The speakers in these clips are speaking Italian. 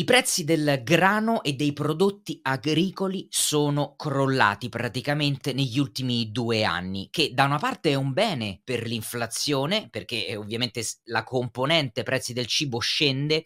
I prezzi del grano e dei prodotti agricoli sono crollati praticamente negli ultimi due anni, che da una parte è un bene per l'inflazione, perché eh, ovviamente la componente prezzi del cibo scende,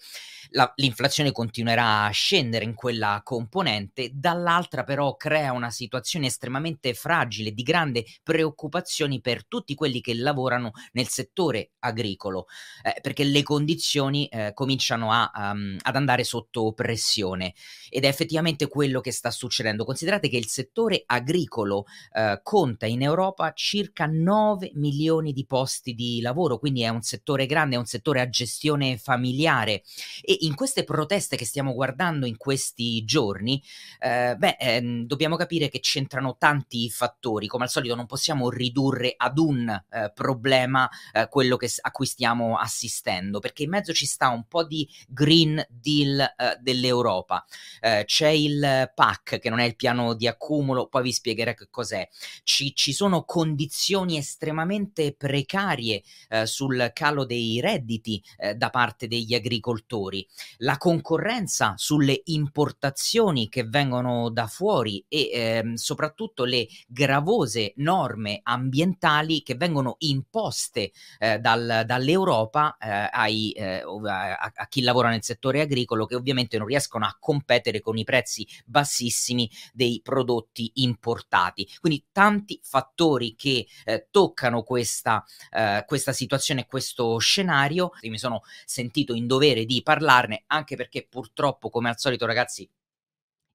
la, l'inflazione continuerà a scendere in quella componente, dall'altra però crea una situazione estremamente fragile, di grande preoccupazione per tutti quelli che lavorano nel settore agricolo, eh, perché le condizioni eh, cominciano a, um, ad andare su sotto pressione. Ed è effettivamente quello che sta succedendo. Considerate che il settore agricolo eh, conta in Europa circa 9 milioni di posti di lavoro, quindi è un settore grande, è un settore a gestione familiare. E in queste proteste che stiamo guardando in questi giorni, eh, beh, ehm, dobbiamo capire che c'entrano tanti fattori, come al solito non possiamo ridurre ad un eh, problema eh, quello che, a cui stiamo assistendo, perché in mezzo ci sta un po' di Green Deal eh, dell'Europa. Eh, c'è il PAC, che non è il piano di accumulo, poi vi spiegherò che cos'è. Ci, ci sono condizioni estremamente precarie eh, sul calo dei redditi eh, da parte degli agricoltori, la concorrenza sulle importazioni che vengono da fuori e ehm, soprattutto le gravose norme ambientali che vengono imposte eh, dal, dall'Europa eh, ai, a, a chi lavora nel settore agricolo che ovviamente non riescono a competere con i prezzi bassissimi dei prodotti importati. Quindi tanti fattori che eh, toccano questa, eh, questa situazione, questo scenario. Io mi sono sentito in dovere di parlarne anche perché purtroppo, come al solito, ragazzi,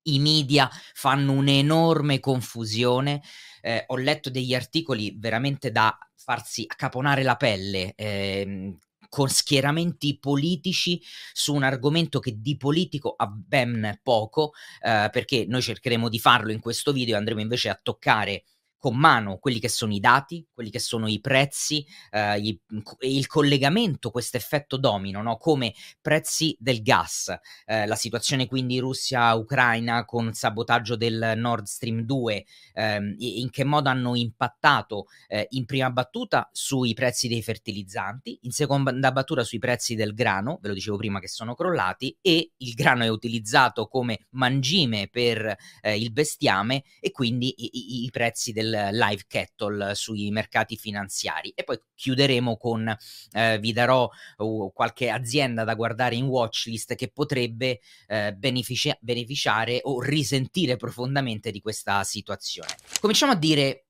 i media fanno un'enorme confusione. Eh, ho letto degli articoli veramente da farsi caponare la pelle, eh, con schieramenti politici su un argomento che di politico ha ben poco, eh, perché noi cercheremo di farlo in questo video andremo invece a toccare con mano quelli che sono i dati, quelli che sono i prezzi, eh, i, il collegamento, questo effetto domino, no? come prezzi del gas, eh, la situazione quindi Russia-Ucraina con il sabotaggio del Nord Stream 2, ehm, in che modo hanno impattato eh, in prima battuta sui prezzi dei fertilizzanti, in seconda battuta sui prezzi del grano, ve lo dicevo prima che sono crollati, e il grano è utilizzato come mangime per eh, il bestiame e quindi i, i, i prezzi del live cattle sui mercati finanziari. E poi chiuderemo con eh, vi darò uh, qualche azienda da guardare in watchlist che potrebbe eh, benefici- beneficiare o risentire profondamente di questa situazione. Cominciamo a dire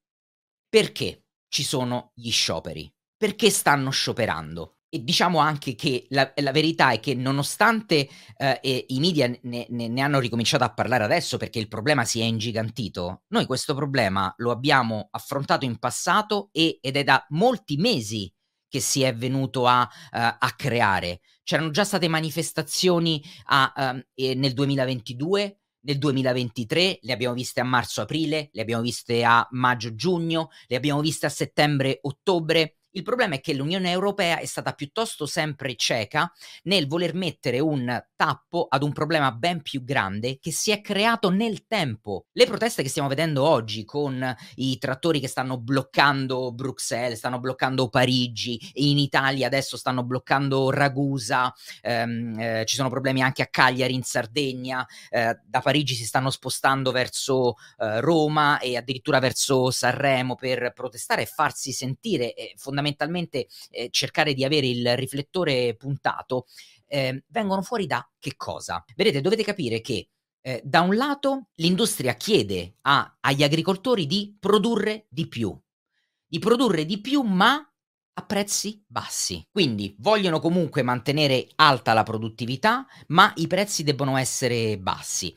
perché ci sono gli scioperi, perché stanno scioperando e diciamo anche che la, la, verità è che nonostante eh, i media ne, ne, ne, hanno ricominciato a parlare adesso perché il problema si è ingigantito, noi questo problema lo abbiamo affrontato in passato e, ed è da molti mesi che si è venuto a, uh, a creare. C'erano già state manifestazioni a, um, nel 2022, nel 2023, le abbiamo viste a marzo-aprile, le abbiamo viste a maggio-giugno, le abbiamo viste a settembre-ottobre il problema è che l'Unione Europea è stata piuttosto sempre cieca nel voler mettere un tappo ad un problema ben più grande che si è creato nel tempo. Le proteste che stiamo vedendo oggi con i trattori che stanno bloccando Bruxelles, stanno bloccando Parigi, in Italia adesso stanno bloccando Ragusa, ehm, eh, ci sono problemi anche a Cagliari in Sardegna, eh, da Parigi si stanno spostando verso eh, Roma e addirittura verso Sanremo per protestare e farsi sentire fondamentalmente fondamentalmente eh, cercare di avere il riflettore puntato, eh, vengono fuori da che cosa? Vedete, dovete capire che eh, da un lato l'industria chiede a, agli agricoltori di produrre di più, di produrre di più ma a prezzi bassi. Quindi vogliono comunque mantenere alta la produttività, ma i prezzi debbono essere bassi.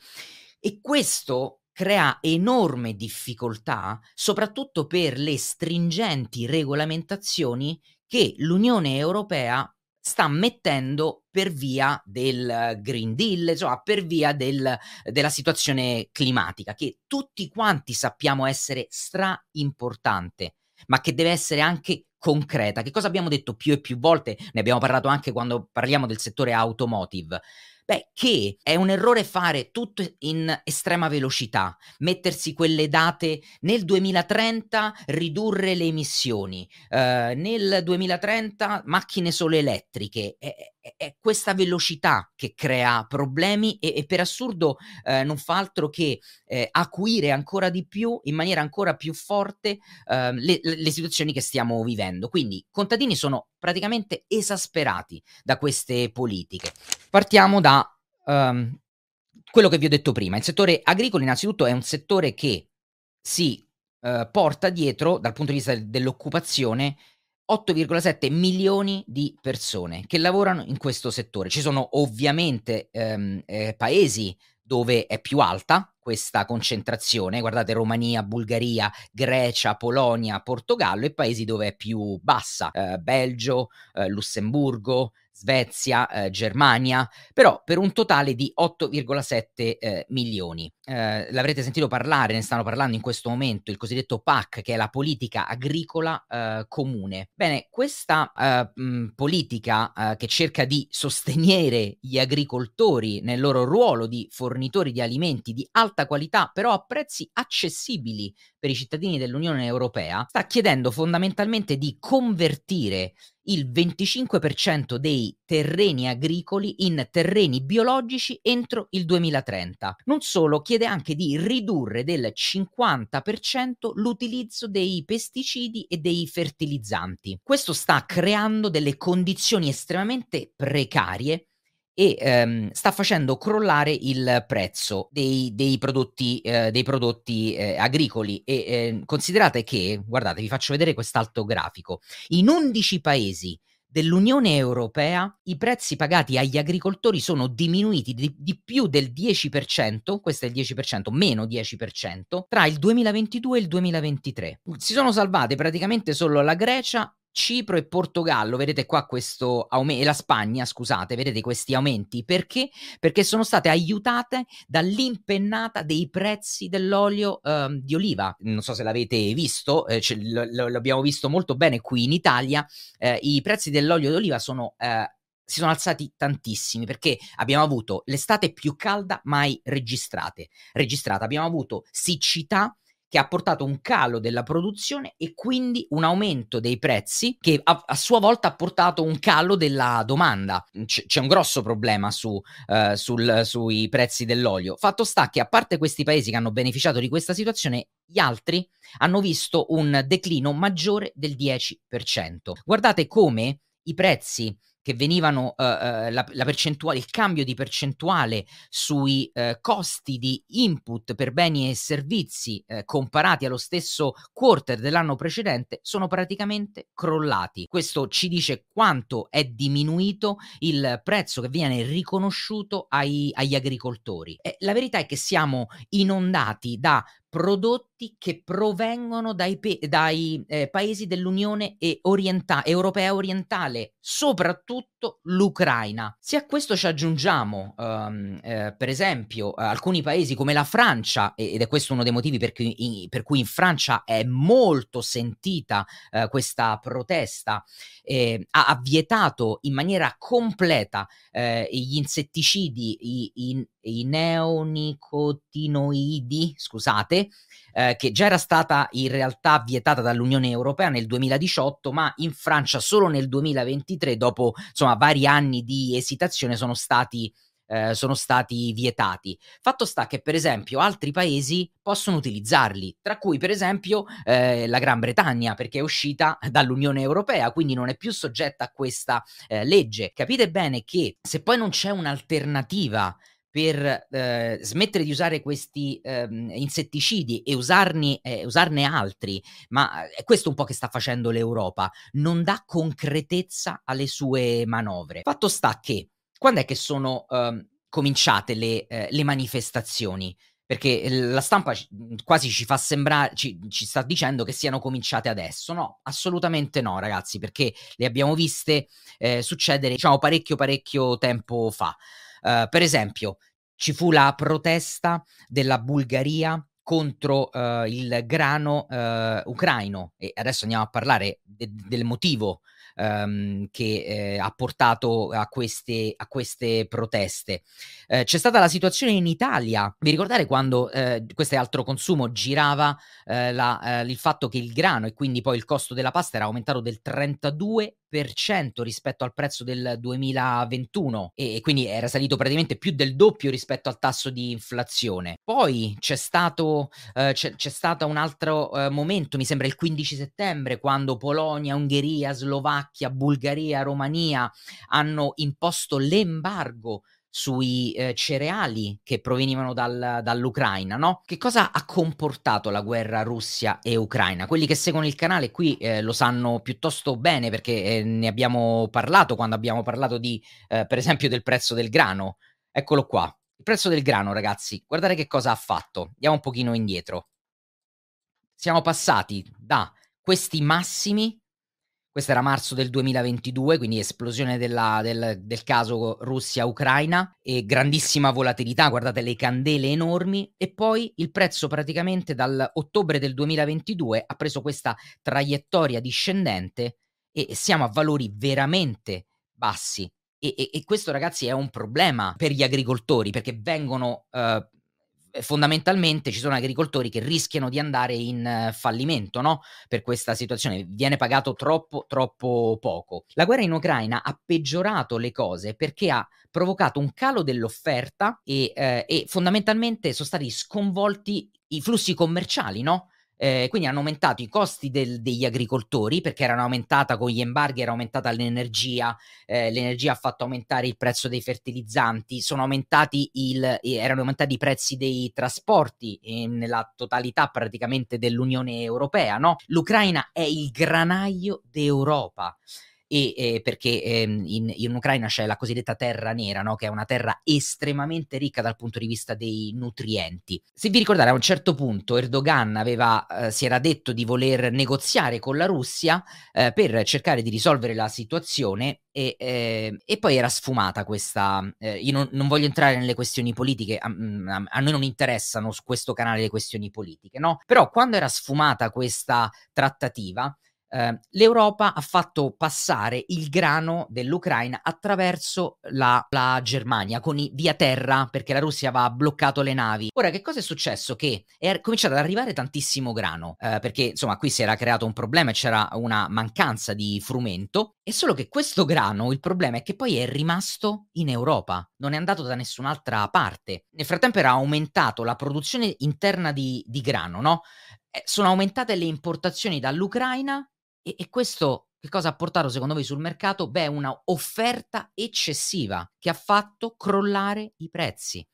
E questo crea enorme difficoltà soprattutto per le stringenti regolamentazioni che l'Unione Europea sta mettendo per via del Green Deal, insomma, per via del, della situazione climatica, che tutti quanti sappiamo essere stra importante, ma che deve essere anche concreta. Che cosa abbiamo detto più e più volte? Ne abbiamo parlato anche quando parliamo del settore automotive. Beh, che è un errore fare tutto in estrema velocità, mettersi quelle date nel 2030 ridurre le emissioni, eh, nel 2030 macchine solo elettriche. È, è questa velocità che crea problemi e, e per assurdo eh, non fa altro che eh, acuire ancora di più, in maniera ancora più forte, eh, le, le, situazioni che stiamo vivendo. Quindi i contadini sono praticamente esasperati da queste politiche. Partiamo da um, quello che vi ho detto prima. Il settore agricolo innanzitutto è un settore che si uh, porta dietro, dal punto di vista dell'occupazione, 8,7 milioni di persone che lavorano in questo settore. Ci sono ovviamente ehm, eh, paesi dove è più alta questa concentrazione, guardate Romania, Bulgaria, Grecia, Polonia, Portogallo e paesi dove è più bassa, eh, Belgio, eh, Lussemburgo, Svezia, eh, Germania, però per un totale di 8,7 eh, milioni. Eh, l'avrete sentito parlare, ne stanno parlando in questo momento, il cosiddetto PAC, che è la politica agricola eh, comune. Bene, questa eh, mh, politica eh, che cerca di sostenere gli agricoltori nel loro ruolo di fornitori di alimenti di alta qualità, però a prezzi accessibili per i cittadini dell'Unione Europea, sta chiedendo fondamentalmente di convertire il 25% dei terreni agricoli in terreni biologici entro il 2030. Non solo, chiede anche di ridurre del 50% l'utilizzo dei pesticidi e dei fertilizzanti. Questo sta creando delle condizioni estremamente precarie e ehm, sta facendo crollare il prezzo dei, dei prodotti, eh, dei prodotti eh, agricoli e eh, considerate che, guardate, vi faccio vedere quest'altro grafico, in 11 paesi dell'Unione Europea i prezzi pagati agli agricoltori sono diminuiti di, di, più del 10%, questo è il 10%, meno 10%, tra il 2022 e il 2023. Si sono salvate praticamente solo la Grecia Cipro e Portogallo, vedete qua questo aumento, e la Spagna, scusate, vedete questi aumenti, perché? Perché sono state aiutate dall'impennata dei prezzi dell'olio eh, di oliva. Non so se l'avete visto, eh, ce, lo, lo, abbiamo visto molto bene qui in Italia, eh, i prezzi dell'olio d'oliva sono eh, si sono alzati tantissimi perché abbiamo avuto l'estate più calda mai registrate, registrata. Abbiamo avuto siccità che ha portato un calo della produzione e quindi un aumento dei prezzi che a, a sua volta ha portato un calo della domanda. C- c'è un grosso problema su, uh, sul, sui prezzi dell'olio. Fatto sta che a parte questi paesi che hanno beneficiato di questa situazione, gli altri hanno visto un declino maggiore del 10%. Guardate come i prezzi che venivano uh, uh, la, la, percentuale, il cambio di percentuale sui uh, costi di input per beni e servizi comparati allo stesso quarter dell'anno precedente sono praticamente crollati. Questo ci dice quanto è diminuito il prezzo che viene riconosciuto ai, agli agricoltori. E la verità è che siamo inondati da prodotti che provengono dai, dai eh, paesi dell'Unione e orienta- Europea orientale, soprattutto l'Ucraina. Se a questo ci aggiungiamo, um, eh, per esempio, alcuni paesi come la Francia, ed è questo uno dei motivi per cui in, per cui in Francia è molto sentita eh, questa protesta, eh, ha, ha, vietato in maniera completa eh, gli insetticidi, i, i, i neonicotinoidi, scusate, eh, che già era stata in realtà vietata dall'Unione Europea nel 2018, ma in Francia solo nel 2023, dopo insomma vari anni di esitazione, sono stati eh, sono stati vietati. Fatto sta che, per esempio, altri paesi possono utilizzarli, tra cui, per esempio, eh, la Gran Bretagna, perché è uscita dall'Unione Europea, quindi non è più soggetta a questa eh, legge. Capite bene che se poi non c'è un'alternativa per eh, smettere di usare questi eh, insetticidi e usarne, eh, usarne altri, ma è questo un po' che sta facendo l'Europa, non dà concretezza alle sue manovre. Fatto sta che quando è che sono ehm, cominciate le, eh, le manifestazioni? perché la stampa quasi ci fa sembrare, ci, ci, sta dicendo che siano cominciate adesso. No, assolutamente no, ragazzi, perché le abbiamo viste eh, succedere, diciamo, parecchio, parecchio tempo fa. Uh, per esempio, ci fu la protesta della Bulgaria contro uh, il grano uh, ucraino e adesso andiamo a parlare de- del motivo um, che eh, ha portato a queste, a queste proteste. Eh, c'è stata la situazione in Italia, vi ricordate quando, eh, questo è altro consumo, girava eh, la, eh, il fatto che il grano e quindi poi il costo della pasta era aumentato del 32%, rispetto al prezzo del 2021 e, quindi era salito praticamente più del doppio rispetto al tasso di inflazione. Poi c'è stato, eh, c'è, c'è stato un altro eh, momento, mi sembra il 15 settembre, quando Polonia, Ungheria, Slovacchia, Bulgaria, Romania hanno imposto l'embargo sui eh, cereali che provenivano dal, dall'Ucraina, no? Che cosa ha comportato la guerra Russia e Ucraina? Quelli che seguono il canale qui eh, lo sanno piuttosto bene perché eh, ne abbiamo parlato quando abbiamo parlato di, eh, per esempio, del prezzo del grano. Eccolo qua. Il prezzo del grano, ragazzi, guardate che cosa ha fatto. Andiamo un pochino indietro. Siamo passati da questi massimi questo era marzo del 2022, quindi esplosione della, del, del, caso Russia-Ucraina e grandissima volatilità, guardate le candele enormi e poi il prezzo praticamente dall'ottobre del 2022 ha preso questa traiettoria discendente e siamo a valori veramente bassi. E, e, e questo ragazzi è un problema per gli agricoltori perché vengono uh, fondamentalmente ci sono agricoltori che rischiano di andare in uh, fallimento no? per questa situazione, viene pagato troppo, troppo poco. La guerra in Ucraina ha peggiorato le cose perché ha provocato un calo dell'offerta e, eh, e fondamentalmente sono stati sconvolti i flussi commerciali, no? Eh, quindi hanno aumentato i costi del, degli agricoltori perché erano aumentata con gli embarghi, era aumentata l'energia, eh, l'energia ha fatto aumentare il prezzo dei fertilizzanti, sono aumentati il, erano aumentati i prezzi dei trasporti eh, nella totalità praticamente dell'Unione Europea. No? L'Ucraina è il granaio d'Europa e eh, perché ehm, in, in, Ucraina c'è la cosiddetta terra nera, no? che è una terra estremamente ricca dal punto di vista dei nutrienti. Se vi ricordate, a un certo punto Erdogan aveva, eh, si era detto di voler negoziare con la Russia eh, per cercare di risolvere la situazione e, eh, e, poi era sfumata questa. Eh, io non, non, voglio entrare nelle questioni politiche, a, a, a, noi non interessano su questo canale le questioni politiche, no? Però quando era sfumata questa trattativa, eh, l'Europa ha fatto passare il grano dell'Ucraina attraverso la, la, Germania con i via terra perché la Russia aveva bloccato le navi. Ora, che cosa è successo? Che è cominciato ad arrivare tantissimo grano eh, perché insomma qui si era creato un problema e c'era una mancanza di frumento. E solo che questo grano, il problema è che poi è rimasto in Europa, non è andato da nessun'altra parte. Nel frattempo era aumentato la produzione interna di, di grano, no? Eh, sono aumentate le importazioni dall'Ucraina e, e questo che cosa ha portato secondo voi sul mercato? Beh, una offerta eccessiva che ha fatto crollare i prezzi.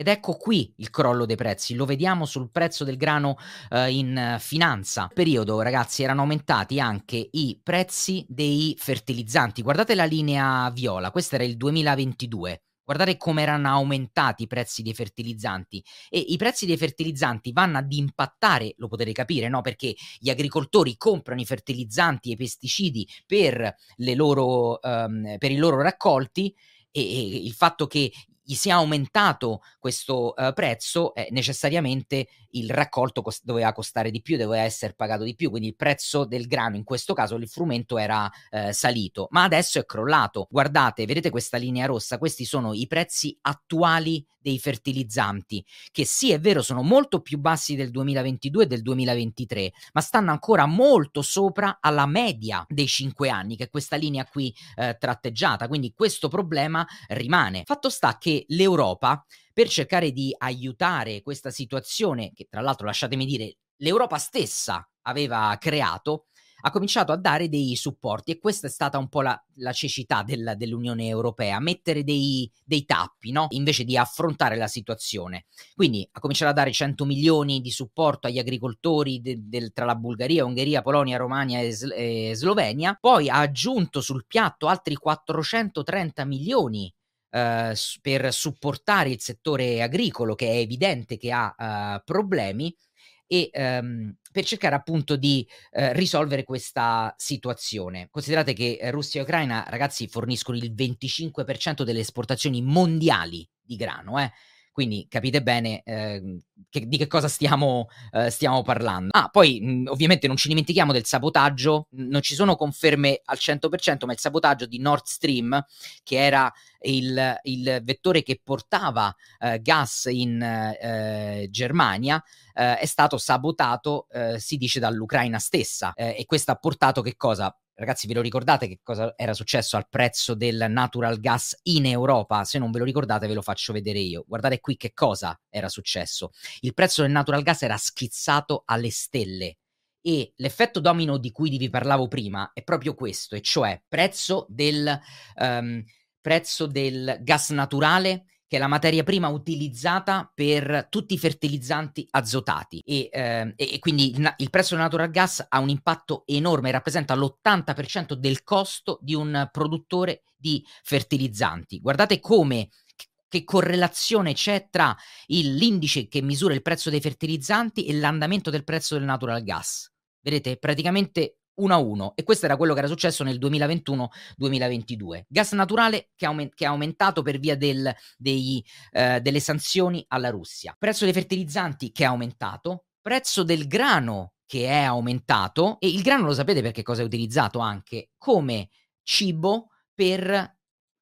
Ed ecco qui il crollo dei prezzi, lo vediamo sul prezzo del grano eh, in finanza. Periodo, ragazzi, erano aumentati anche i prezzi dei fertilizzanti. Guardate la linea viola, questo era il 2022. Guardate come erano aumentati i prezzi dei fertilizzanti e i prezzi dei fertilizzanti vanno ad impattare, lo potete capire, no? Perché gli agricoltori comprano i fertilizzanti e i pesticidi per, loro, um, per i loro raccolti e, e il fatto che sia aumentato questo uh, prezzo, eh, necessariamente il raccolto cost- doveva costare di più, doveva essere pagato di più, quindi il prezzo del grano, in questo caso il frumento era eh, salito, ma adesso è crollato. Guardate, vedete questa linea rossa? Questi sono i prezzi attuali dei fertilizzanti, che sì è vero sono molto più bassi del 2022 e del 2023, ma stanno ancora molto sopra alla media dei cinque anni, che è questa linea qui eh, tratteggiata, quindi questo problema rimane. Fatto sta che l'Europa, per cercare di aiutare questa situazione, che tra l'altro lasciatemi dire, l'Europa stessa aveva creato, ha cominciato a dare dei supporti e questa è stata un po' la, la cecità del, dell'Unione Europea, mettere dei, dei tappi no? invece di affrontare la situazione. Quindi ha cominciato a dare 100 milioni di supporto agli agricoltori de, del, tra la Bulgaria, Ungheria, Polonia, Romagna e, e Slovenia, poi ha aggiunto sul piatto altri 430 milioni Uh, per supportare il settore agricolo che è evidente che ha uh, problemi e um, per cercare appunto di uh, risolvere questa situazione. Considerate che Russia e Ucraina, ragazzi, forniscono il 25% delle esportazioni mondiali di grano, eh? Quindi capite bene eh, che, di che cosa stiamo, eh, stiamo parlando. Ah, poi mh, ovviamente non ci dimentichiamo del sabotaggio, non ci sono conferme al 100%, ma il sabotaggio di Nord Stream, che era il, il vettore che portava eh, gas in eh, Germania, eh, è stato sabotato, eh, si dice, dall'Ucraina stessa. e questo ha portato che cosa? Ragazzi, ve lo ricordate che cosa era successo al prezzo del natural gas in Europa? Se non ve lo ricordate, ve lo faccio vedere io. Guardate qui che cosa era successo. Il prezzo del natural gas era schizzato alle stelle. E l'effetto domino di cui vi parlavo prima è proprio questo, e cioè prezzo del, um, prezzo del gas naturale che è la materia prima utilizzata per tutti i fertilizzanti azotati e, eh, e quindi il, il, prezzo del natural gas ha un impatto enorme, rappresenta l'80% del costo di un produttore di fertilizzanti. Guardate come che correlazione c'è tra il, l'indice che misura il prezzo dei fertilizzanti e l'andamento del prezzo del natural gas. Vedete, praticamente 1 a 1 e questo era quello che era successo nel 2021-2022. Gas naturale che, aument- aumentato per via del, dei, eh, delle sanzioni alla Russia. Prezzo dei fertilizzanti che è aumentato, prezzo del grano che è aumentato e il grano lo sapete perché cosa è utilizzato anche come cibo per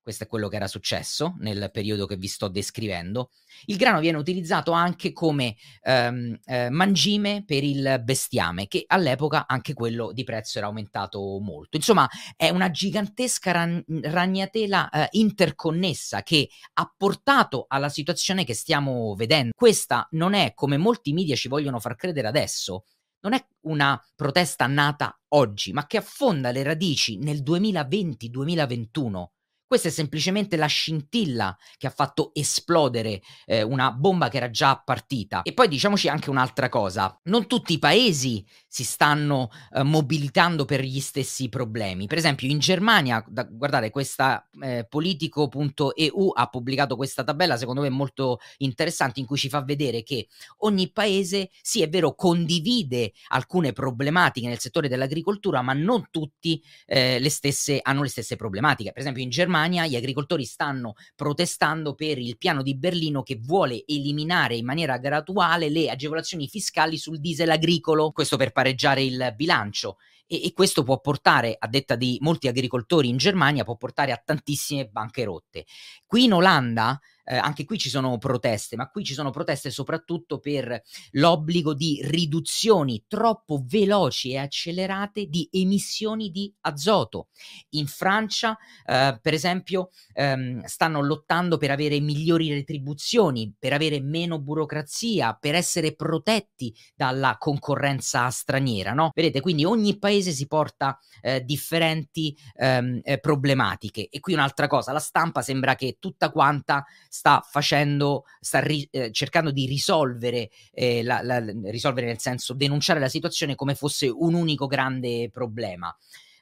questo è quello che era successo nel periodo che vi sto descrivendo, il grano viene utilizzato anche come ehm, eh, mangime per il bestiame, che all'epoca anche quello di prezzo era aumentato molto. Insomma, è una gigantesca ran- ragnatela eh, interconnessa che ha portato alla situazione che stiamo vedendo. Questa non è, come molti media ci vogliono far credere adesso, non è una protesta nata oggi, ma che affonda le radici nel 2020-2021 questa è semplicemente la scintilla che ha fatto esplodere eh, una bomba che era già partita. E poi diciamoci anche un'altra cosa, non tutti i paesi si stanno eh, mobilitando per gli stessi problemi. Per esempio in Germania, da, guardate, questa eh, politico.eu ha pubblicato questa tabella secondo me molto interessante in cui ci fa vedere che ogni paese, sì è vero, condivide alcune problematiche nel settore dell'agricoltura, ma non tutti eh, le stesse, hanno le stesse problematiche. Per esempio in Germania Germania gli agricoltori stanno protestando per il piano di Berlino che vuole eliminare in maniera graduale le agevolazioni fiscali sul diesel agricolo, questo per pareggiare il bilancio. E, e, questo può portare, a detta di molti agricoltori in Germania, può portare a tantissime bancherotte. Qui in Olanda eh, anche qui ci sono proteste, ma qui ci sono proteste soprattutto per l'obbligo di riduzioni troppo veloci e accelerate di emissioni di azoto. In Francia, eh, per esempio, ehm, stanno lottando per avere migliori retribuzioni, per avere meno burocrazia, per essere protetti dalla concorrenza straniera, no? Vedete, quindi ogni paese si porta eh, differenti ehm, eh, problematiche. E qui un'altra cosa, la stampa sembra che tutta quanta sta facendo, sta ri, eh, cercando di risolvere, eh, la, la, risolvere nel senso denunciare la situazione come fosse un unico grande problema.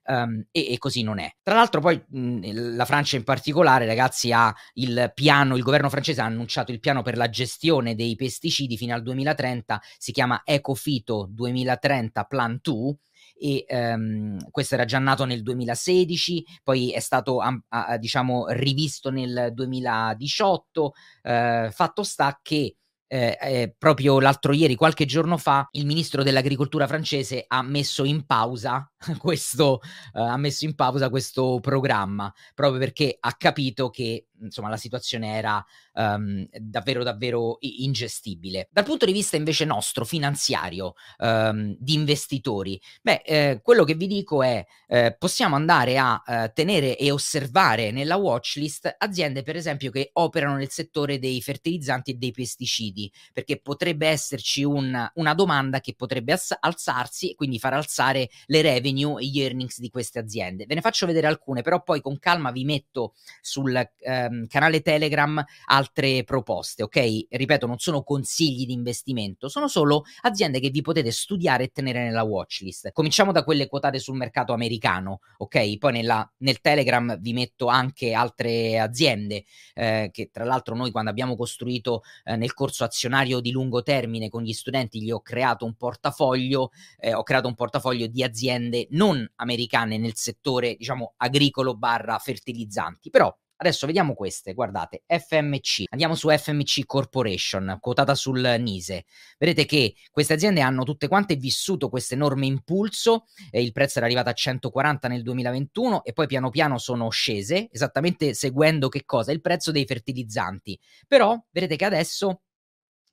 Um, e, e, così non è. Tra l'altro, poi mh, la Francia in particolare, ragazzi, ha il piano, il governo francese ha annunciato il piano per la gestione dei pesticidi fino al 2030, si chiama Ecofito 2030 Plan 2 e ehm, questo era già nato nel 2016, poi è stato a, a, diciamo rivisto nel 2018, eh, fatto sta che eh, eh, proprio l'altro ieri, qualche giorno fa, il ministro dell'agricoltura francese ha messo in pausa questo, eh, ha messo in pausa questo programma proprio perché ha capito che insomma la situazione era um, davvero davvero ingestibile. Dal punto di vista invece nostro, finanziario, um, di investitori, beh, eh, quello che vi dico è eh, possiamo andare a eh, tenere e osservare nella watchlist aziende per esempio che operano nel settore dei fertilizzanti e dei pesticidi, perché potrebbe esserci un, una domanda che potrebbe alz- alzarsi e quindi far alzare le revenue e gli earnings di queste aziende. Ve ne faccio vedere alcune, però poi con calma vi metto sul ehm, canale Telegram altre proposte, ok? Ripeto, non sono consigli di investimento, sono solo aziende che vi potete studiare e tenere nella watchlist. Cominciamo da quelle quotate sul mercato americano, ok? Poi nella, nel Telegram vi metto anche altre aziende eh, che tra l'altro noi quando abbiamo costruito eh, nel corso azionario di lungo termine con gli studenti gli ho creato un portafoglio, eh, ho creato un portafoglio di aziende non americane nel settore diciamo agricolo barra fertilizzanti, però Adesso vediamo queste, guardate, FMC, andiamo su FMC Corporation, quotata sul Nise. Vedete che queste aziende hanno tutte quante vissuto questo enorme impulso, eh, il prezzo era arrivato a 140 nel 2021 e poi piano piano sono scese, esattamente seguendo che cosa? Il prezzo dei fertilizzanti. Però vedete che adesso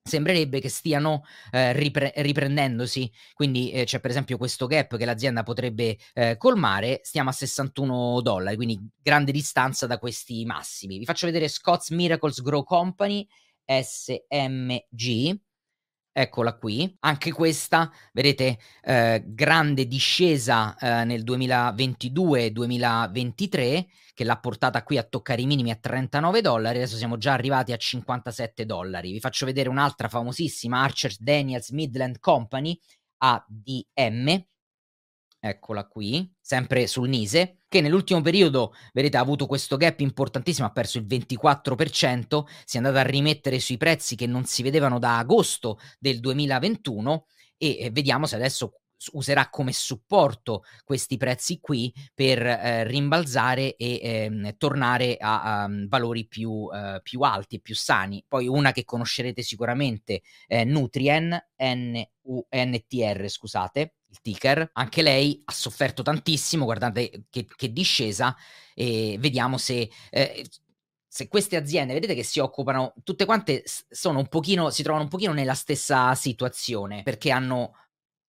sembrerebbe che stiano eh, ripre- riprendendosi, quindi eh, c'è per esempio questo gap che l'azienda potrebbe eh, colmare, stiamo a 61 dollari, quindi grande distanza da questi massimi. Vi faccio vedere Scott's Miracles Grow Company, SMG, Eccola qui, anche questa, vedete, eh, grande discesa eh, nel 2022-2023 che l'ha portata qui a toccare i minimi a 39 dollari, adesso siamo già arrivati a 57 dollari. Vi faccio vedere un'altra famosissima Archer Daniels Midland Company, ADM, eccola qui, sempre sul Nise, che nell'ultimo periodo, vedete, ha avuto questo gap importantissimo, ha perso il 24%, si è andato a rimettere sui prezzi che non si vedevano da agosto del 2021 e vediamo se adesso userà come supporto questi prezzi qui per eh, rimbalzare e eh, tornare a, a, valori più, eh, più alti e più sani. Poi una che conoscerete sicuramente è Nutrien, N-U-N-T-R, scusate, il ticker, anche lei ha sofferto tantissimo, guardate che, che discesa e vediamo se... Eh, se queste aziende, vedete che si occupano, tutte quante sono un pochino, si trovano un pochino nella stessa situazione, perché hanno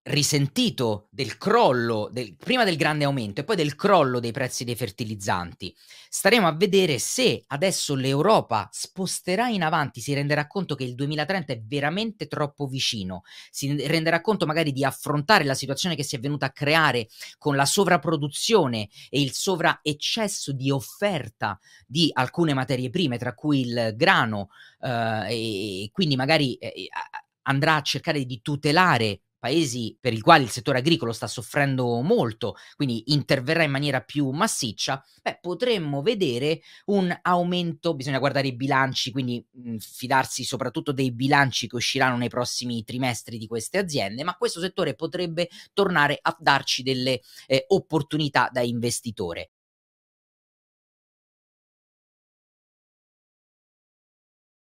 risentito del crollo, del, prima del grande aumento e poi del crollo dei prezzi dei fertilizzanti. Staremo a vedere se adesso l'Europa sposterà in avanti, si renderà conto che il 2030 è veramente troppo vicino, si renderà conto magari di affrontare la situazione che si è venuta a creare con la sovrapproduzione e il sovraeccesso di offerta di alcune materie prime, tra cui il grano, eh, e quindi magari eh, andrà a cercare di tutelare paesi per i quali il settore agricolo sta soffrendo molto, quindi interverrà in maniera più massiccia, beh, potremmo vedere un aumento, bisogna guardare i bilanci, quindi mh, fidarsi soprattutto dei bilanci che usciranno nei prossimi trimestri di queste aziende, ma questo settore potrebbe tornare a darci delle eh, opportunità da investitore.